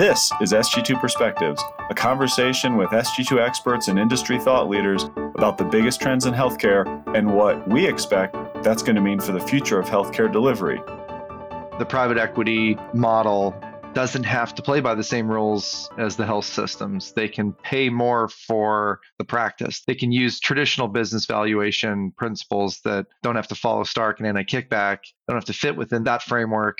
This is SG2 Perspectives, a conversation with SG2 experts and industry thought leaders about the biggest trends in healthcare and what we expect that's going to mean for the future of healthcare delivery. The private equity model doesn't have to play by the same rules as the health systems. They can pay more for the practice. They can use traditional business valuation principles that don't have to follow Stark and anti kickback, don't have to fit within that framework.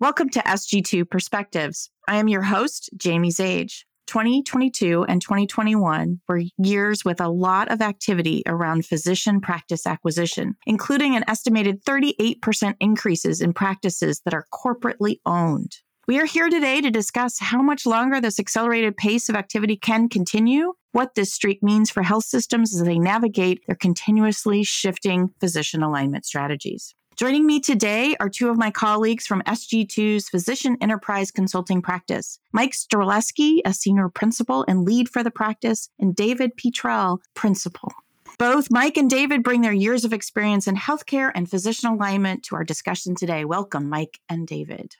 Welcome to SG2 Perspectives. I am your host, Jamie Zage. 2022 and 2021 were years with a lot of activity around physician practice acquisition, including an estimated 38% increases in practices that are corporately owned. We are here today to discuss how much longer this accelerated pace of activity can continue, what this streak means for health systems as they navigate their continuously shifting physician alignment strategies. Joining me today are two of my colleagues from SG2's Physician Enterprise Consulting Practice Mike Streleski, a senior principal and lead for the practice, and David Petrell, principal. Both Mike and David bring their years of experience in healthcare and physician alignment to our discussion today. Welcome, Mike and David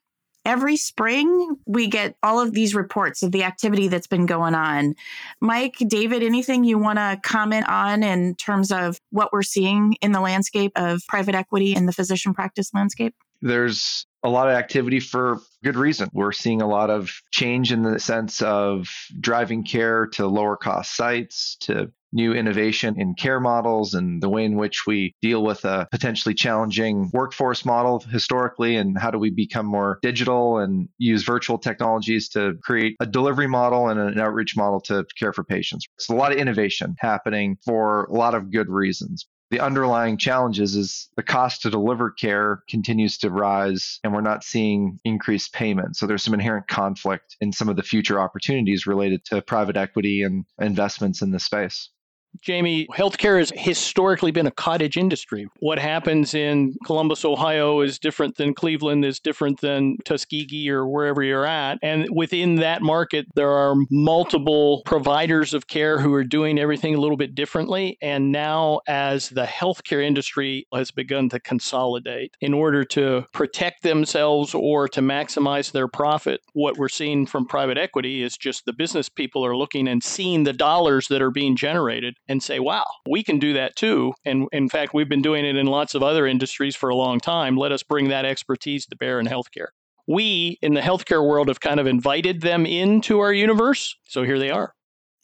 every spring we get all of these reports of the activity that's been going on. Mike, David, anything you want to comment on in terms of what we're seeing in the landscape of private equity in the physician practice landscape? There's a lot of activity for good reason. We're seeing a lot of change in the sense of driving care to lower cost sites, to new innovation in care models and the way in which we deal with a potentially challenging workforce model historically and how do we become more digital and use virtual technologies to create a delivery model and an outreach model to care for patients. It's a lot of innovation happening for a lot of good reasons. The underlying challenges is the cost to deliver care continues to rise and we're not seeing increased payment. So there's some inherent conflict in some of the future opportunities related to private equity and investments in the space. Jamie, healthcare has historically been a cottage industry. What happens in Columbus, Ohio is different than Cleveland, is different than Tuskegee or wherever you're at. And within that market, there are multiple providers of care who are doing everything a little bit differently. And now, as the healthcare industry has begun to consolidate in order to protect themselves or to maximize their profit, what we're seeing from private equity is just the business people are looking and seeing the dollars that are being generated and say, wow, we can do that too. And in fact, we've been doing it in lots of other industries for a long time. Let us bring that expertise to bear in healthcare. We in the healthcare world have kind of invited them into our universe. So here they are.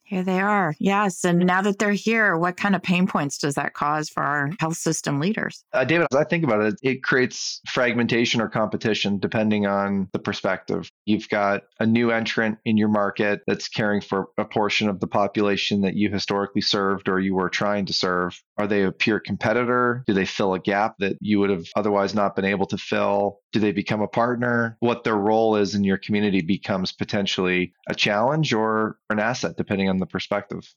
Here they are. Yes. And now that they're here, what kind of pain points does that cause for our health system leaders? Uh, David, as I think about it, it creates fragmentation or competition depending on the perspective. You've got a new entrant in your market that's caring for a portion of the population that you historically served or you were trying to serve. Are they a pure competitor? Do they fill a gap that you would have otherwise not been able to fill? Do they become a partner? What their role is in your community becomes potentially a challenge or an asset, depending on the perspective.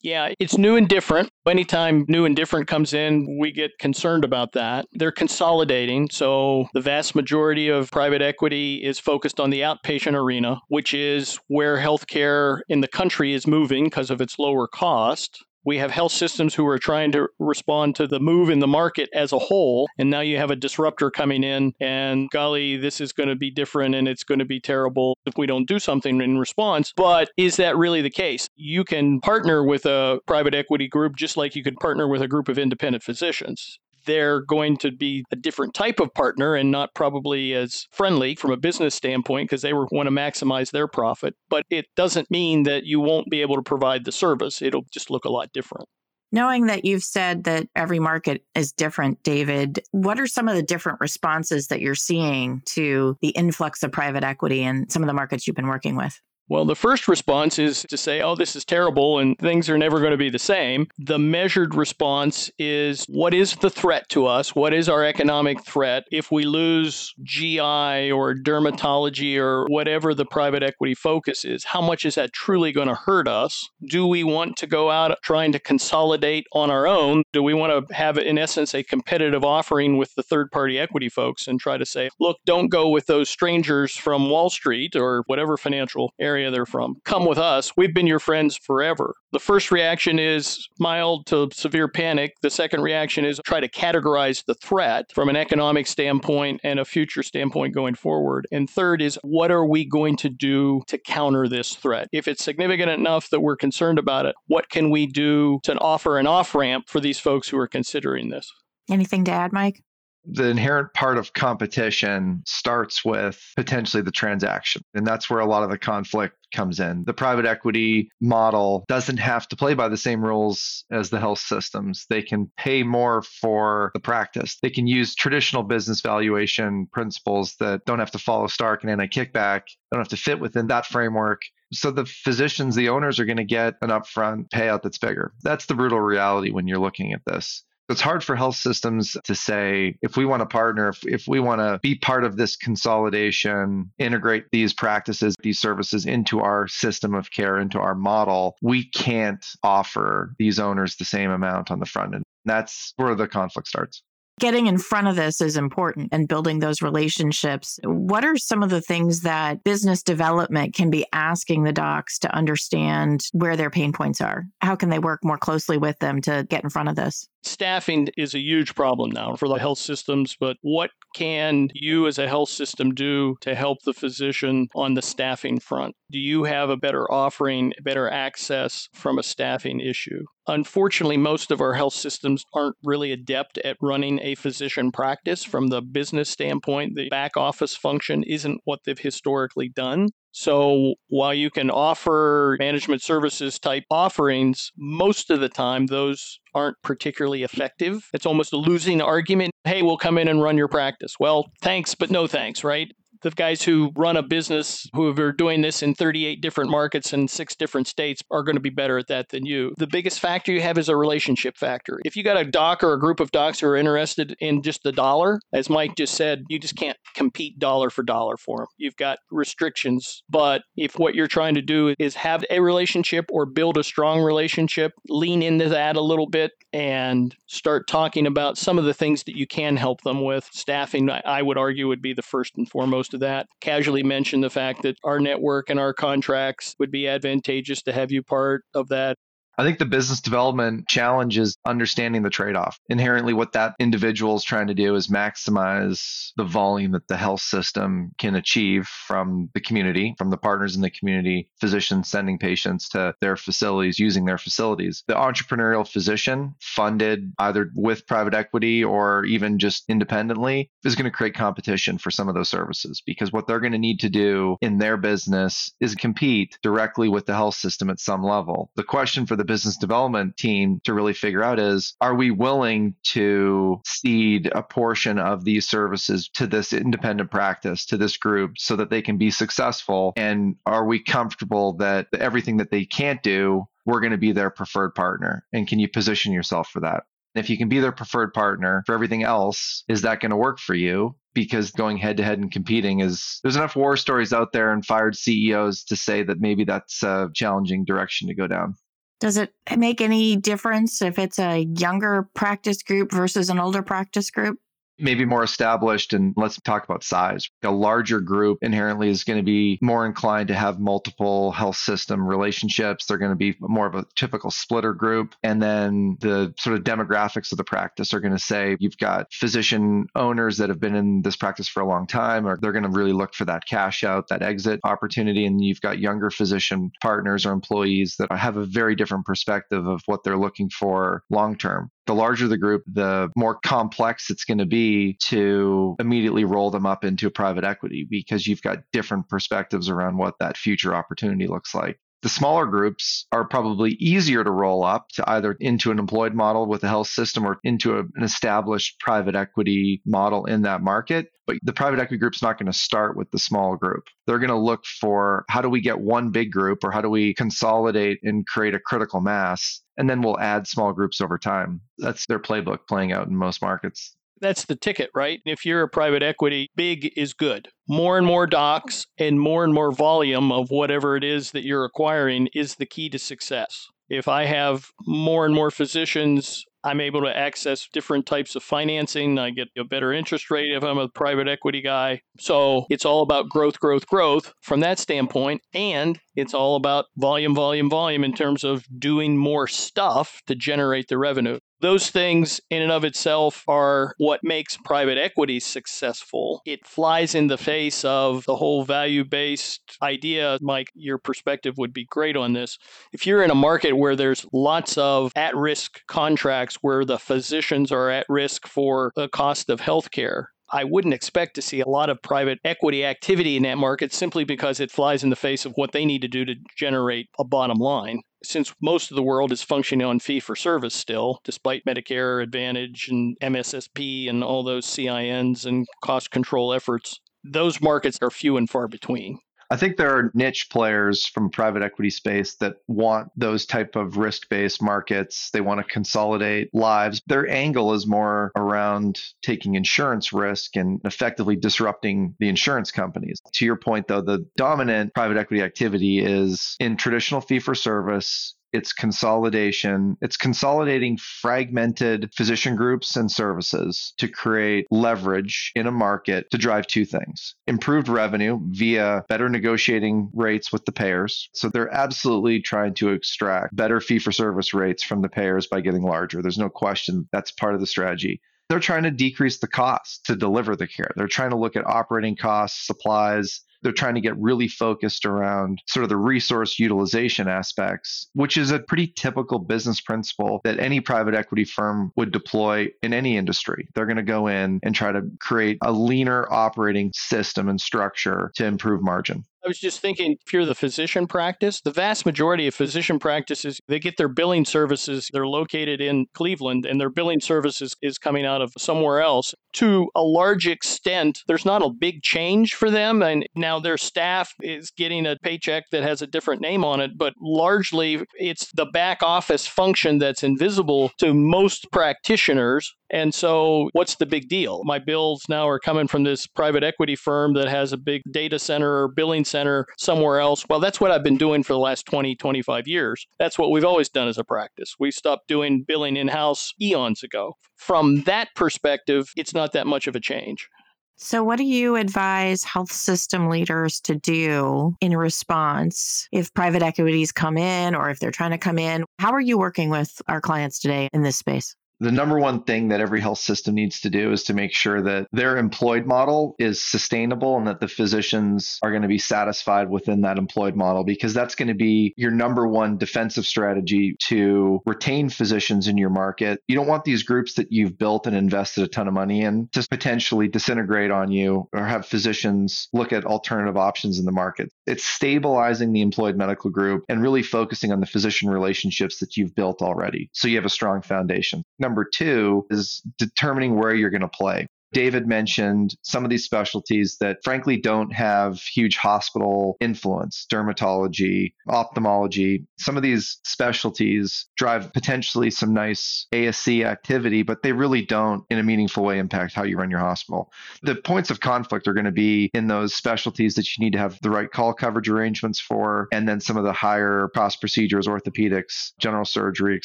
Yeah, it's new and different. Anytime new and different comes in, we get concerned about that. They're consolidating. So the vast majority of private equity is focused on the outpatient arena, which is where healthcare in the country is moving because of its lower cost. We have health systems who are trying to respond to the move in the market as a whole. And now you have a disruptor coming in, and golly, this is going to be different and it's going to be terrible if we don't do something in response. But is that really the case? You can partner with a private equity group just like you could partner with a group of independent physicians they're going to be a different type of partner and not probably as friendly from a business standpoint because they want to maximize their profit. But it doesn't mean that you won't be able to provide the service. It'll just look a lot different. Knowing that you've said that every market is different, David, what are some of the different responses that you're seeing to the influx of private equity in some of the markets you've been working with? Well, the first response is to say, oh, this is terrible and things are never going to be the same. The measured response is, what is the threat to us? What is our economic threat? If we lose GI or dermatology or whatever the private equity focus is, how much is that truly going to hurt us? Do we want to go out trying to consolidate on our own? Do we want to have, in essence, a competitive offering with the third party equity folks and try to say, look, don't go with those strangers from Wall Street or whatever financial area? Area they're from. Come with us. We've been your friends forever. The first reaction is mild to severe panic. The second reaction is try to categorize the threat from an economic standpoint and a future standpoint going forward. And third is what are we going to do to counter this threat? If it's significant enough that we're concerned about it, what can we do to offer an off ramp for these folks who are considering this? Anything to add, Mike? The inherent part of competition starts with potentially the transaction. And that's where a lot of the conflict comes in. The private equity model doesn't have to play by the same rules as the health systems. They can pay more for the practice. They can use traditional business valuation principles that don't have to follow Stark and anti kickback, don't have to fit within that framework. So the physicians, the owners are going to get an upfront payout that's bigger. That's the brutal reality when you're looking at this. It's hard for health systems to say if we want to partner, if, if we want to be part of this consolidation, integrate these practices, these services into our system of care, into our model, we can't offer these owners the same amount on the front end. That's where the conflict starts. Getting in front of this is important and building those relationships. What are some of the things that business development can be asking the docs to understand where their pain points are? How can they work more closely with them to get in front of this? Staffing is a huge problem now for the health systems, but what can you as a health system do to help the physician on the staffing front? Do you have a better offering, better access from a staffing issue? Unfortunately, most of our health systems aren't really adept at running a physician practice from the business standpoint. The back office function isn't what they've historically done. So while you can offer management services type offerings, most of the time those aren't particularly effective. It's almost a losing argument. Hey, we'll come in and run your practice. Well, thanks, but no thanks, right? The guys who run a business who are doing this in 38 different markets in six different states are going to be better at that than you. The biggest factor you have is a relationship factor. If you got a doc or a group of docs who are interested in just the dollar, as Mike just said, you just can't compete dollar for dollar for them. You've got restrictions. But if what you're trying to do is have a relationship or build a strong relationship, lean into that a little bit and start talking about some of the things that you can help them with. Staffing, I would argue, would be the first and foremost of that. Casually mentioned the fact that our network and our contracts would be advantageous to have you part of that. I think the business development challenge is understanding the trade off. Inherently, what that individual is trying to do is maximize the volume that the health system can achieve from the community, from the partners in the community, physicians sending patients to their facilities, using their facilities. The entrepreneurial physician, funded either with private equity or even just independently, is going to create competition for some of those services because what they're going to need to do in their business is compete directly with the health system at some level. The question for the the business development team to really figure out is are we willing to cede a portion of these services to this independent practice, to this group, so that they can be successful? And are we comfortable that everything that they can't do, we're going to be their preferred partner? And can you position yourself for that? If you can be their preferred partner for everything else, is that going to work for you? Because going head to head and competing is there's enough war stories out there and fired CEOs to say that maybe that's a challenging direction to go down. Does it make any difference if it's a younger practice group versus an older practice group? Maybe more established and let's talk about size. A larger group inherently is going to be more inclined to have multiple health system relationships. They're going to be more of a typical splitter group. And then the sort of demographics of the practice are going to say you've got physician owners that have been in this practice for a long time, or they're going to really look for that cash out, that exit opportunity. And you've got younger physician partners or employees that have a very different perspective of what they're looking for long term the larger the group, the more complex it's going to be to immediately roll them up into private equity because you've got different perspectives around what that future opportunity looks like. The smaller groups are probably easier to roll up to either into an employed model with a health system or into a, an established private equity model in that market. But the private equity group's not going to start with the small group. They're going to look for how do we get one big group or how do we consolidate and create a critical mass? And then we'll add small groups over time. That's their playbook playing out in most markets that's the ticket, right? If you're a private equity, big is good. More and more docs and more and more volume of whatever it is that you're acquiring is the key to success. If I have more and more physicians I'm able to access different types of financing. I get a better interest rate if I'm a private equity guy. So it's all about growth, growth, growth from that standpoint. And it's all about volume, volume, volume in terms of doing more stuff to generate the revenue. Those things, in and of itself, are what makes private equity successful. It flies in the face of the whole value based idea. Mike, your perspective would be great on this. If you're in a market where there's lots of at risk contracts where the physicians are at risk for the cost of healthcare, I wouldn't expect to see a lot of private equity activity in that market simply because it flies in the face of what they need to do to generate a bottom line. Since most of the world is functioning on fee for service still, despite Medicare Advantage and MSSP and all those CINs and cost control efforts, those markets are few and far between. I think there are niche players from private equity space that want those type of risk-based markets. They want to consolidate lives. Their angle is more around taking insurance risk and effectively disrupting the insurance companies. To your point though, the dominant private equity activity is in traditional fee for service it's consolidation. It's consolidating fragmented physician groups and services to create leverage in a market to drive two things improved revenue via better negotiating rates with the payers. So they're absolutely trying to extract better fee for service rates from the payers by getting larger. There's no question that's part of the strategy they're trying to decrease the cost to deliver the care. They're trying to look at operating costs, supplies, they're trying to get really focused around sort of the resource utilization aspects, which is a pretty typical business principle that any private equity firm would deploy in any industry. They're going to go in and try to create a leaner operating system and structure to improve margin. I was just thinking if you're the physician practice, the vast majority of physician practices, they get their billing services, they're located in Cleveland, and their billing services is coming out of somewhere else. To a large extent, there's not a big change for them. And now their staff is getting a paycheck that has a different name on it, but largely it's the back office function that's invisible to most practitioners and so, what's the big deal? My bills now are coming from this private equity firm that has a big data center or billing center somewhere else. Well, that's what I've been doing for the last 20, 25 years. That's what we've always done as a practice. We stopped doing billing in house eons ago. From that perspective, it's not that much of a change. So, what do you advise health system leaders to do in response if private equities come in or if they're trying to come in? How are you working with our clients today in this space? The number one thing that every health system needs to do is to make sure that their employed model is sustainable and that the physicians are going to be satisfied within that employed model because that's going to be your number one defensive strategy to retain physicians in your market. You don't want these groups that you've built and invested a ton of money in to potentially disintegrate on you or have physicians look at alternative options in the market. It's stabilizing the employed medical group and really focusing on the physician relationships that you've built already. So you have a strong foundation. Number two is determining where you're going to play. David mentioned some of these specialties that frankly don't have huge hospital influence dermatology, ophthalmology. Some of these specialties drive potentially some nice ASC activity, but they really don't in a meaningful way impact how you run your hospital. The points of conflict are going to be in those specialties that you need to have the right call coverage arrangements for, and then some of the higher cost procedures, orthopedics, general surgery, et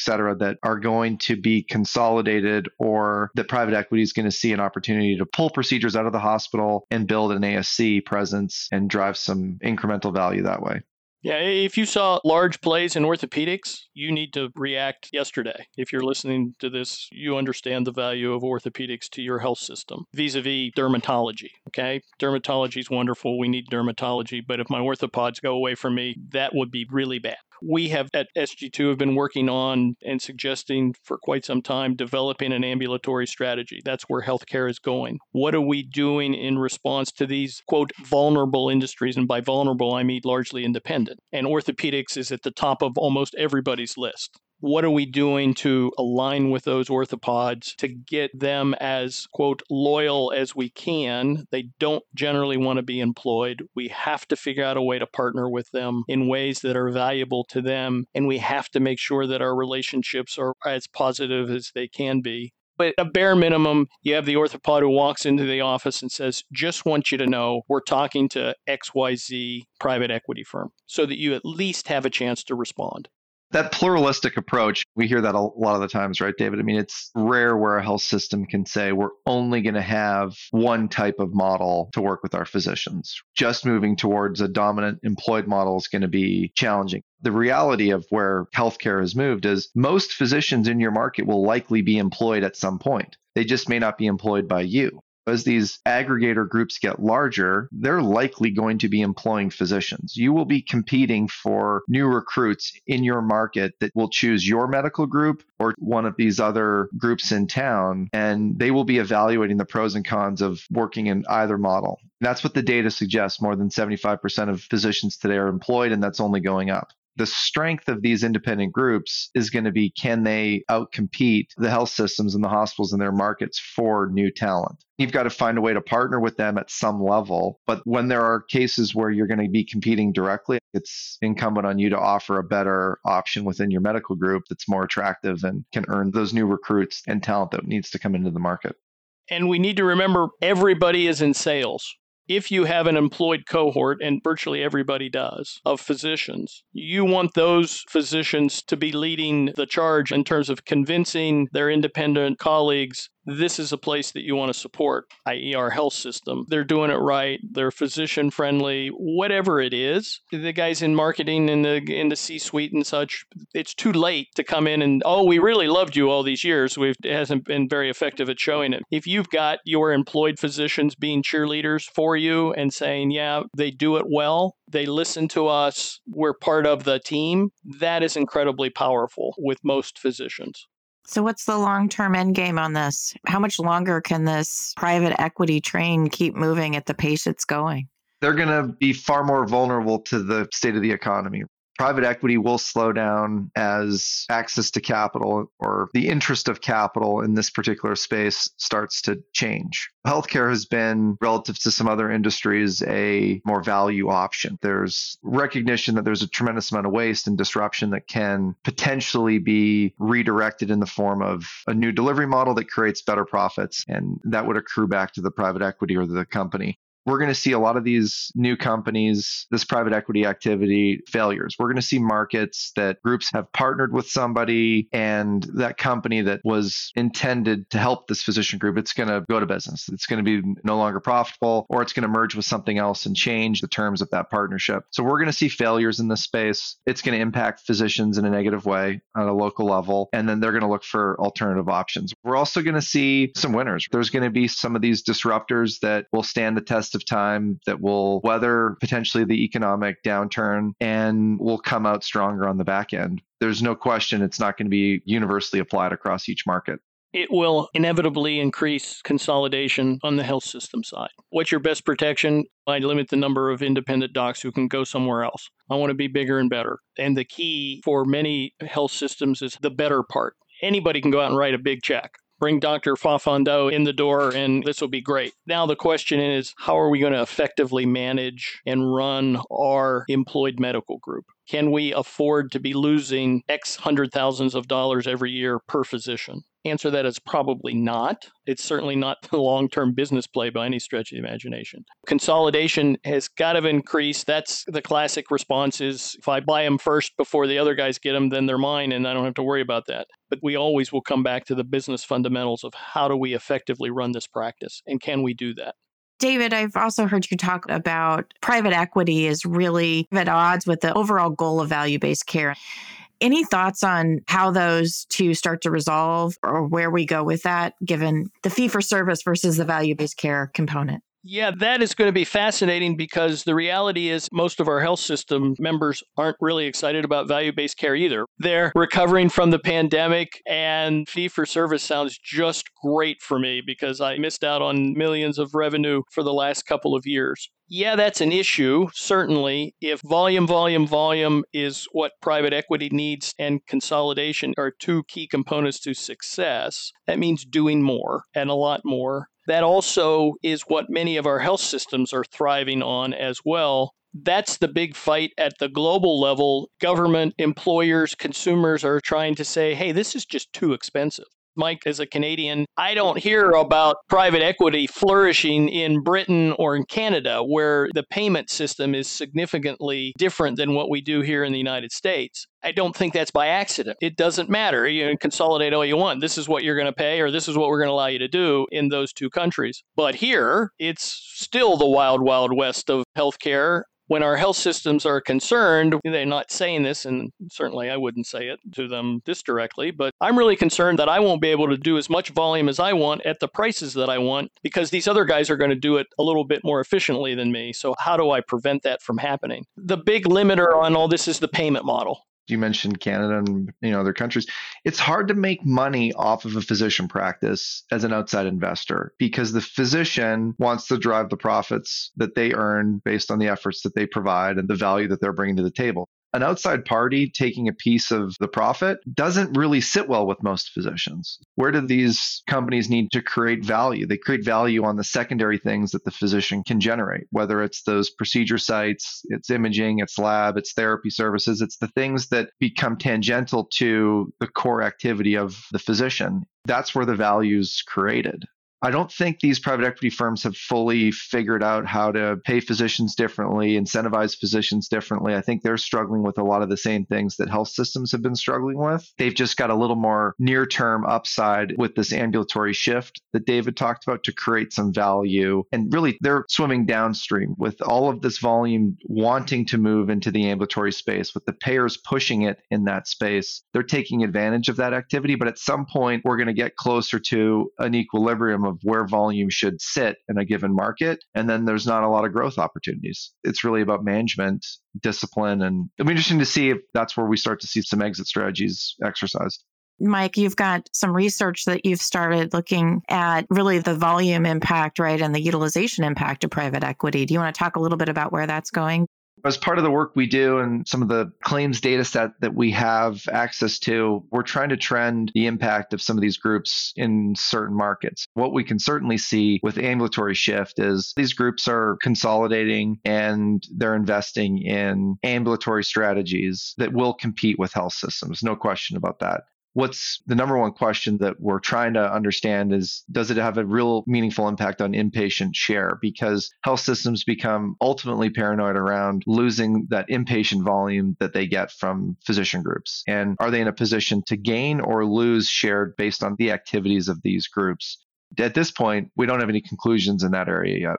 cetera, that are going to be consolidated or that private equity is going to see an opportunity opportunity to pull procedures out of the hospital and build an ASC presence and drive some incremental value that way. Yeah, if you saw large plays in orthopedics, you need to react yesterday. If you're listening to this, you understand the value of orthopedics to your health system vis a vis dermatology. Okay. Dermatology is wonderful. We need dermatology. But if my orthopods go away from me, that would be really bad we have at SG2 have been working on and suggesting for quite some time developing an ambulatory strategy. That's where healthcare is going. What are we doing in response to these quote vulnerable industries? And by vulnerable, I mean largely independent. And orthopedics is at the top of almost everybody's list what are we doing to align with those orthopods to get them as quote loyal as we can? They don't generally want to be employed. We have to figure out a way to partner with them in ways that are valuable to them and we have to make sure that our relationships are as positive as they can be. But a bare minimum, you have the orthopod who walks into the office and says, just want you to know we're talking to XYZ private equity firm so that you at least have a chance to respond. That pluralistic approach, we hear that a lot of the times, right, David? I mean, it's rare where a health system can say we're only going to have one type of model to work with our physicians. Just moving towards a dominant employed model is going to be challenging. The reality of where healthcare has moved is most physicians in your market will likely be employed at some point. They just may not be employed by you as these aggregator groups get larger, they're likely going to be employing physicians. You will be competing for new recruits in your market that will choose your medical group or one of these other groups in town, and they will be evaluating the pros and cons of working in either model. That's what the data suggests. More than 75% of physicians today are employed, and that's only going up the strength of these independent groups is going to be can they outcompete the health systems and the hospitals in their markets for new talent? You've got to find a way to partner with them at some level. But when there are cases where you're going to be competing directly, it's incumbent on you to offer a better option within your medical group that's more attractive and can earn those new recruits and talent that needs to come into the market. And we need to remember everybody is in sales if you have an employed cohort, and virtually everybody does, of physicians, you want those physicians to be leading the charge in terms of convincing their independent colleagues this is a place that you want to support, i.e., our health system. They're doing it right. They're physician friendly, whatever it is. The guys in marketing in the in the C-suite and such, it's too late to come in and oh, we really loved you all these years. We've it hasn't been very effective at showing it. If you've got your employed physicians being cheerleaders for you and saying, yeah, they do it well, they listen to us, we're part of the team, that is incredibly powerful with most physicians. So, what's the long term end game on this? How much longer can this private equity train keep moving at the pace it's going? They're going to be far more vulnerable to the state of the economy private equity will slow down as access to capital or the interest of capital in this particular space starts to change. Healthcare has been, relative to some other industries, a more value option. There's recognition that there's a tremendous amount of waste and disruption that can potentially be redirected in the form of a new delivery model that creates better profits, and that would accrue back to the private equity or the company we're going to see a lot of these new companies, this private equity activity failures. We're going to see markets that groups have partnered with somebody and that company that was intended to help this physician group, it's going to go to business. It's going to be no longer profitable or it's going to merge with something else and change the terms of that partnership. So we're going to see failures in this space. It's going to impact physicians in a negative way on a local level. And then they're going to look for alternative options. We're also going to see some winners. There's going to be some of these disruptors that will stand the test of time that will weather potentially the economic downturn and will come out stronger on the back end. There's no question it's not going to be universally applied across each market. It will inevitably increase consolidation on the health system side. What's your best protection? I limit the number of independent docs who can go somewhere else. I want to be bigger and better. And the key for many health systems is the better part. Anybody can go out and write a big check bring Dr. Fafando in the door and this will be great. Now the question is how are we going to effectively manage and run our employed medical group? Can we afford to be losing X hundred thousands of dollars every year per physician? Answer that is probably not. It's certainly not the long term business play by any stretch of the imagination. Consolidation has got to increase. That's the classic response is if I buy them first before the other guys get them, then they're mine and I don't have to worry about that. But we always will come back to the business fundamentals of how do we effectively run this practice and can we do that? David, I've also heard you talk about private equity is really at odds with the overall goal of value based care. Any thoughts on how those two start to resolve or where we go with that, given the fee for service versus the value based care component? Yeah, that is going to be fascinating because the reality is most of our health system members aren't really excited about value based care either. They're recovering from the pandemic, and fee for service sounds just great for me because I missed out on millions of revenue for the last couple of years. Yeah, that's an issue, certainly. If volume, volume, volume is what private equity needs and consolidation are two key components to success, that means doing more and a lot more that also is what many of our health systems are thriving on as well. That's the big fight at the global level. Government, employers, consumers are trying to say, hey, this is just too expensive. Mike, as a Canadian, I don't hear about private equity flourishing in Britain or in Canada, where the payment system is significantly different than what we do here in the United States. I don't think that's by accident. It doesn't matter. You can consolidate all you want. This is what you're going to pay, or this is what we're going to allow you to do in those two countries. But here, it's still the wild, wild west of healthcare when our health systems are concerned, they're not saying this, and certainly I wouldn't say it to them this directly, but I'm really concerned that I won't be able to do as much volume as I want at the prices that I want because these other guys are going to do it a little bit more efficiently than me. So, how do I prevent that from happening? The big limiter on all this is the payment model you mentioned Canada and you know other countries. It's hard to make money off of a physician practice as an outside investor because the physician wants to drive the profits that they earn based on the efforts that they provide and the value that they're bringing to the table an outside party taking a piece of the profit doesn't really sit well with most physicians. Where do these companies need to create value? They create value on the secondary things that the physician can generate, whether it's those procedure sites, it's imaging, it's lab, it's therapy services, it's the things that become tangential to the core activity of the physician. That's where the value is created. I don't think these private equity firms have fully figured out how to pay physicians differently, incentivize physicians differently. I think they're struggling with a lot of the same things that health systems have been struggling with. They've just got a little more near term upside with this ambulatory shift that David talked about to create some value. And really, they're swimming downstream with all of this volume wanting to move into the ambulatory space, with the payers pushing it in that space. They're taking advantage of that activity. But at some point, we're going to get closer to an equilibrium of where volume should sit in a given market. And then there's not a lot of growth opportunities. It's really about management, discipline, and it'll be interesting to see if that's where we start to see some exit strategies exercised. Mike, you've got some research that you've started looking at really the volume impact, right, and the utilization impact of private equity. Do you want to talk a little bit about where that's going? As part of the work we do and some of the claims data set that we have access to, we're trying to trend the impact of some of these groups in certain markets. What we can certainly see with ambulatory shift is these groups are consolidating and they're investing in ambulatory strategies that will compete with health systems. No question about that what's the number one question that we're trying to understand is does it have a real meaningful impact on inpatient share? Because health systems become ultimately paranoid around losing that inpatient volume that they get from physician groups. And are they in a position to gain or lose share based on the activities of these groups? At this point we don't have any conclusions in that area yet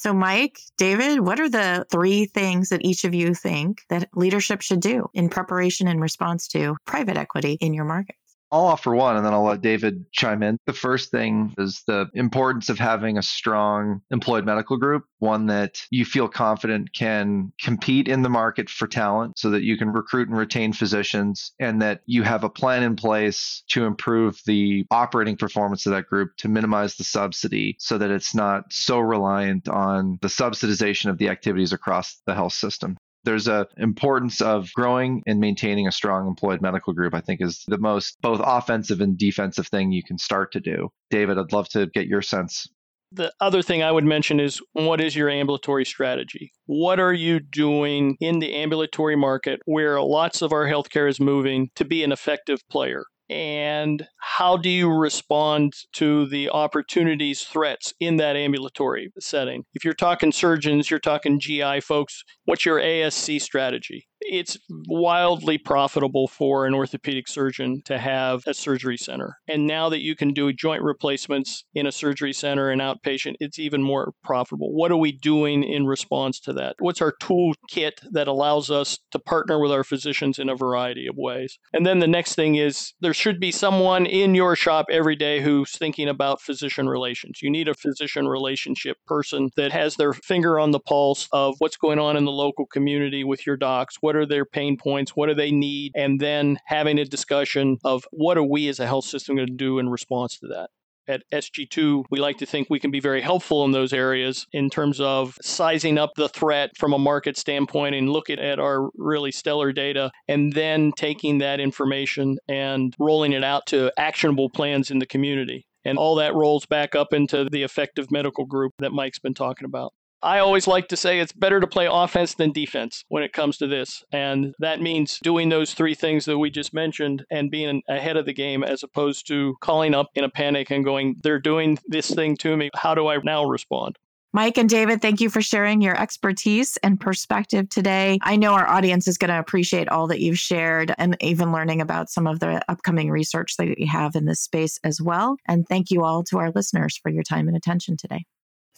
so, Mike, David, what are the three things that each of you think that leadership should do in preparation and response to private equity in your markets? I'll offer one and then I'll let David chime in. The first thing is the importance of having a strong employed medical group, one that you feel confident can compete in the market for talent so that you can recruit and retain physicians and that you have a plan in place to improve the operating performance of that group to minimize the subsidy so that it's not so reliant on the subsidization of the activities across the health system there's a importance of growing and maintaining a strong employed medical group i think is the most both offensive and defensive thing you can start to do david i'd love to get your sense the other thing I would mention is what is your ambulatory strategy? What are you doing in the ambulatory market where lots of our healthcare is moving to be an effective player? And how do you respond to the opportunities, threats in that ambulatory setting? If you're talking surgeons, you're talking GI folks, what's your ASC strategy? It's wildly profitable for an orthopedic surgeon to have a surgery center. And now that you can do joint replacements in a surgery center and outpatient, it's even more profitable. What are we doing in response to that? What's our toolkit that allows us to partner with our physicians in a variety of ways? And then the next thing is there should be someone in your shop every day who's thinking about physician relations. You need a physician relationship person that has their finger on the pulse of what's going on in the local community with your docs. What are their pain points? What do they need? And then having a discussion of what are we as a health system going to do in response to that at SG2, we like to think we can be very helpful in those areas in terms of sizing up the threat from a market standpoint and looking at our really stellar data and then taking that information and rolling it out to actionable plans in the community. And all that rolls back up into the effective medical group that Mike's been talking about. I always like to say it's better to play offense than defense when it comes to this. And that means doing those three things that we just mentioned and being ahead of the game as opposed to calling up in a panic and going, they're doing this thing to me. How do I now respond? Mike and David, thank you for sharing your expertise and perspective today. I know our audience is going to appreciate all that you've shared and even learning about some of the upcoming research that you have in this space as well. And thank you all to our listeners for your time and attention today.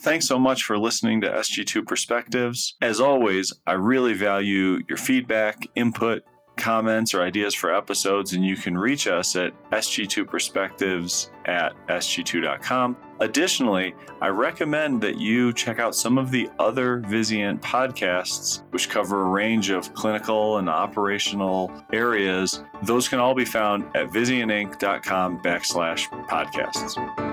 Thanks so much for listening to SG2 Perspectives. As always, I really value your feedback, input, comments, or ideas for episodes, and you can reach us at sg2perspectives at sg2.com. Additionally, I recommend that you check out some of the other Vizient podcasts, which cover a range of clinical and operational areas. Those can all be found at vizientinc.com backslash podcasts.